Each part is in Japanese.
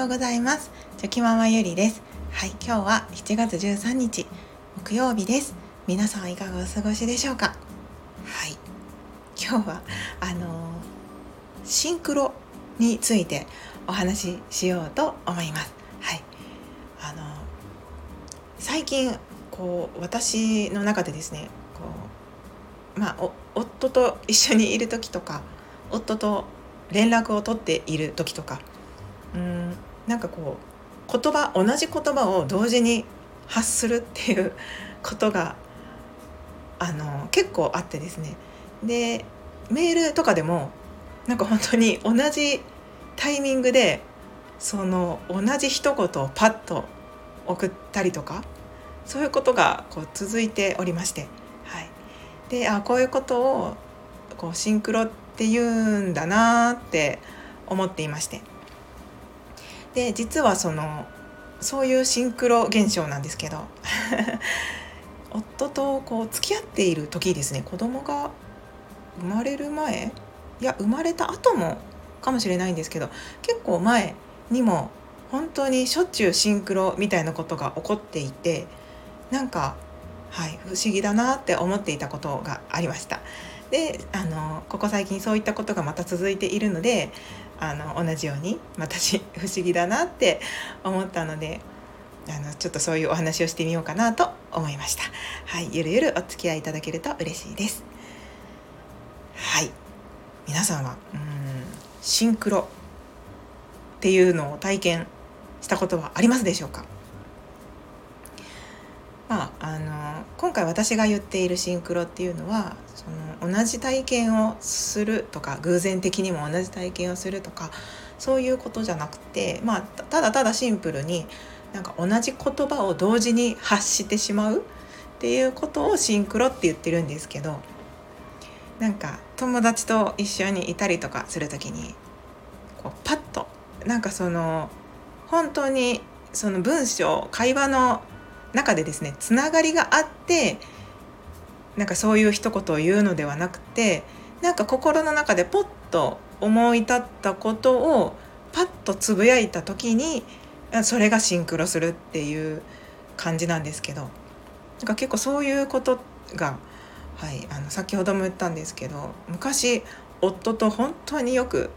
ようございます。チョキママゆりです。はい今日は7月13日木曜日です。皆さんいかがお過ごしでしょうか？はい今日はあのシンクロについてお話ししようと思います。はいあの最近こう私の中でですねこうまあ夫と一緒にいる時とか夫と連絡を取っている時とかなんかこう言葉同じ言葉を同時に発するっていうことがあの結構あってですね。でメールとかでもなんか本当に同じタイミングでその同じ一言をパッと送ったりとかそういうことがこう続いておりまして、はい、であこういうことをこうシンクロって言うんだなって思っていまして。で実はそのそういうシンクロ現象なんですけど 夫とこう付き合っている時ですね子供が生まれる前いや生まれた後もかもしれないんですけど結構前にも本当にしょっちゅうシンクロみたいなことが起こっていてなんかはい不思議だなって思っていたことがありました。であのここ最近そういったことがまた続いているのであの同じように私不思議だなって思ったのであのちょっとそういうお話をしてみようかなと思いました。はい、ゆるゆるお付き合いいただけると嬉しいです。はい、皆さんはうんシンクロっていうのを体験したことはありますでしょうか？まあ、あの今回私が言っているシンクロっていうのはその同じ体験をするとか偶然的にも同じ体験をするとかそういうことじゃなくて、まあ、ただただシンプルになんか同じ言葉を同時に発してしまうっていうことをシンクロって言ってるんですけどなんか友達と一緒にいたりとかする時にこうパッとなんかその本当にその文章会話の中でですねつながりがあってなんかそういう一言を言うのではなくてなんか心の中でポッと思い立ったことをパッとつぶやいた時にそれがシンクロするっていう感じなんですけどなんか結構そういうことが、はい、あの先ほども言ったんですけど昔夫と本当によく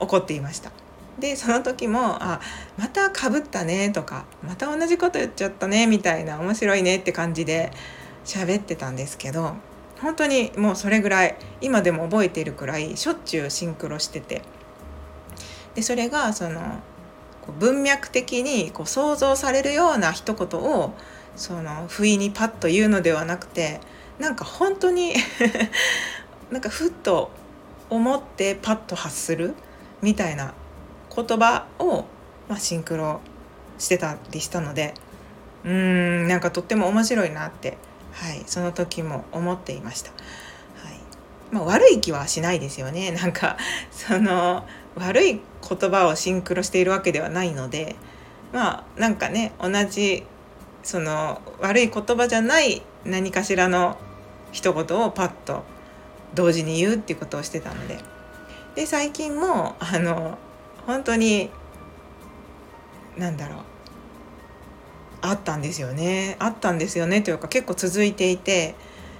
起こっていました。でその時も「あまたかぶったね」とか「また同じこと言っちゃったね」みたいな面白いねって感じで喋ってたんですけど本当にもうそれぐらい今でも覚えているくらいしょっちゅうシンクロしてて。でそれがその文脈的にこう想像されるような一言をその不意にパッと言うのではなくてなんか本当に なんかふっと思ってパッと発するみたいな言葉を、まあ、シンクロしてたりしたのでうーんなんかとっても面白いなって、はい、その時も思っていました。はい。まあ、悪い気はしないですよね。なんかその悪い言葉をシンクロしているわけではないのでまあなんかね同じその悪い言葉じゃない何かしらの一言をパッと同時に言うっていうことをしてたので。で最近もあの本当に何だろう。あったんですよね。あったんですよね。というか結構続いていて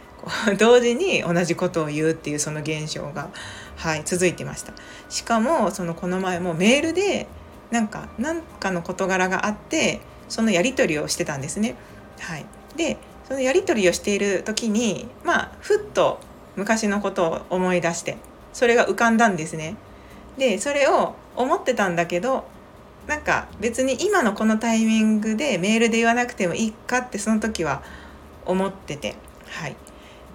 同時に同じことを言うっていうその現象が、はい、続いてました。しかもそのこの前もメールでなんか何かの事柄があってそのやり取りをしてたんですね。はい、でそのやり取りをしている時にまあふっと昔のことを思い出してそれが浮かんだんですね。でそれを思ってたんだけどなんか別に今のこのタイミングでメールで言わなくてもいいかってその時は思っててはい。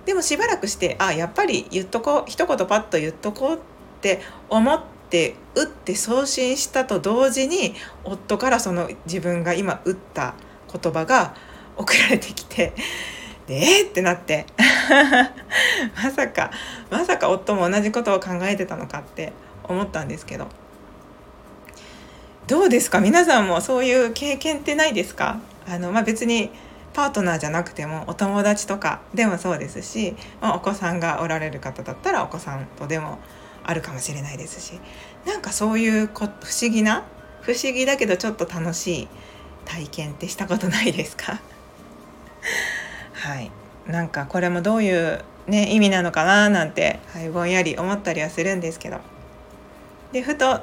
でもしばらくしてあやっぱり言っとこう一言パッと言っとこうって思って打って送信したと同時に夫からその自分が今打った言葉が送られてきてでえー、ってなって。まさかまさか夫も同じことを考えてたのかって思ったんですけど。どうですか？皆さんもそういう経験ってないですか？あの、まあ、別にパートナーじゃなくてもお友達とかでもそうですし、まあ、お子さんがおられる方だったらお子さんとでもあるかもしれないですしなんかそういうこ不思議な不思議だけどちょっと楽しい体験ってしたことないですか？はい。なんかこれもどういうね意味なのかななんて、はい、ぼんやり思ったりはするんですけど。でふと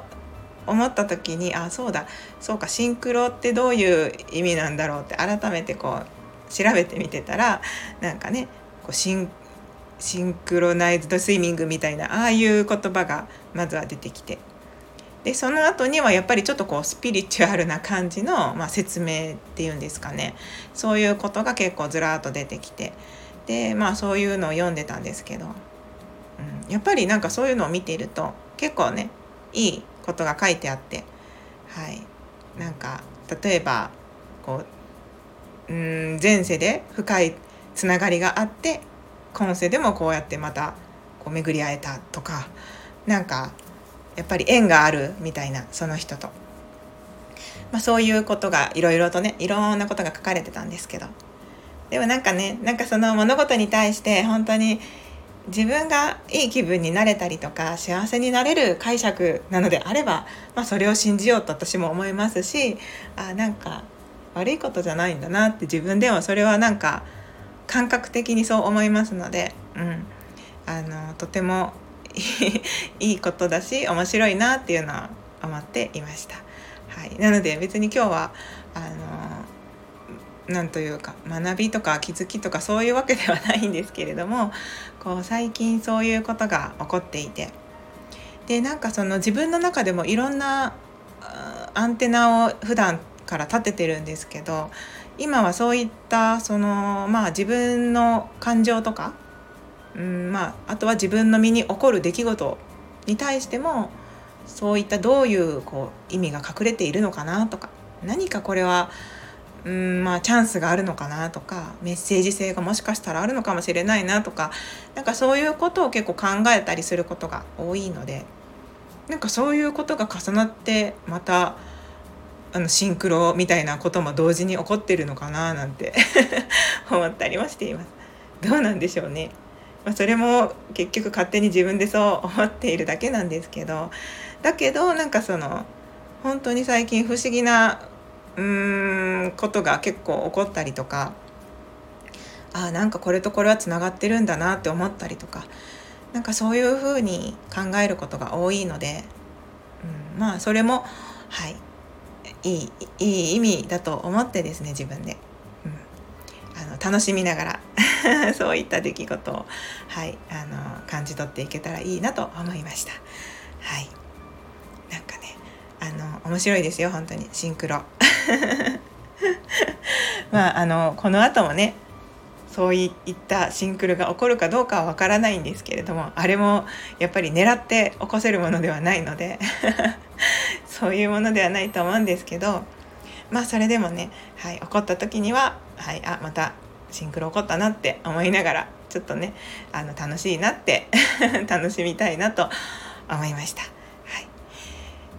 思った時にあそうだそうかシンクロってどういう意味なんだろうって改めてこう調べてみてたらなんかねこうシンシンクロナイズドスイミングみたいなああいう言葉がまずは出てきてでその後にはやっぱりちょっとこうスピリチュアルな感じの、まあ、説明っていうんですかねそういうことが結構ずらっと出てきてでまあそういうのを読んでたんですけど、うん、やっぱりなんかそういうのを見ていると結構ねいいことが書いてあってはい。なんか例えばこううん前世で深いつながりがあって今世でもこうやってまたこう巡り会えたとかなんかやっぱり縁があるみたいなその人と、まあ、そういうことがいろいろとねいろんなことが書かれてたんですけど。でもなんかねなんかその物事に対して本当に自分がいい気分になれたりとか幸せになれる解釈なのであれば、まあ、それを信じようと私も思いますしあなんか悪いことじゃないんだなって自分でもそれはなんか感覚的にそう思いますので、うん、あのとても いいことだし面白いなっていうのは思っていました。はい、なので別に今日はあのなんというか学びとか気づきとかそういうわけではないんですけれどもこう最近そういうことが起こっていて。でなんかその自分の中でもいろんなアンテナを普段から立ててるんですけど今はそういったそのまあ自分の感情とか、うんまあ、あとは自分の身に起こる出来事に対してもそういったどういうこう意味が隠れているのかなとか何かこれはうんまあチャンスがあるのかなとかメッセージ性がもしかしたらあるのかもしれないなとかなんかそういうことを結構考えたりすることが多いのでなんかそういうことが重なってまたあのシンクロみたいなことも同時に起こってるのかななんて 思ったりもしています。どうなんでしょうね。まあ、それも結局勝手に自分でそう思っているだけなんですけどだけどなんかその本当に最近不思議なうーんことが結構起こったりとかあなんかこれとこれはつながってるんだなって思ったりとかなんかそういうふうに考えることが多いので、うん、まあそれもはいいいいい意味だと思ってですね自分で、うん、あの楽しみながら そういった出来事を、はい、あの感じ取っていけたらいいなと思いました。はいなんかねあの面白いですよ本当にシンクロ。まああのこの後もねそういったシンクロが起こるかどうかはわからないんですけれどもあれもやっぱり狙って起こせるものではないので そういうものではないと思うんですけどまあそれでもね、はい、起こった時には、はい、あまたシンクロ起こったなって思いながらちょっとねあの楽しいなって 楽しみたいなと思いました。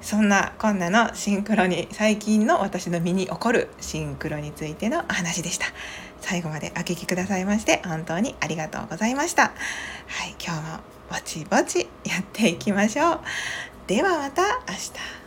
そんなこんなのシンクロに最近の私の身に起こるシンクロについてのお話でした。最後までお聴きくださいまして本当にありがとうございました。はい今日もぼちぼちやっていきましょう。ではまた明日。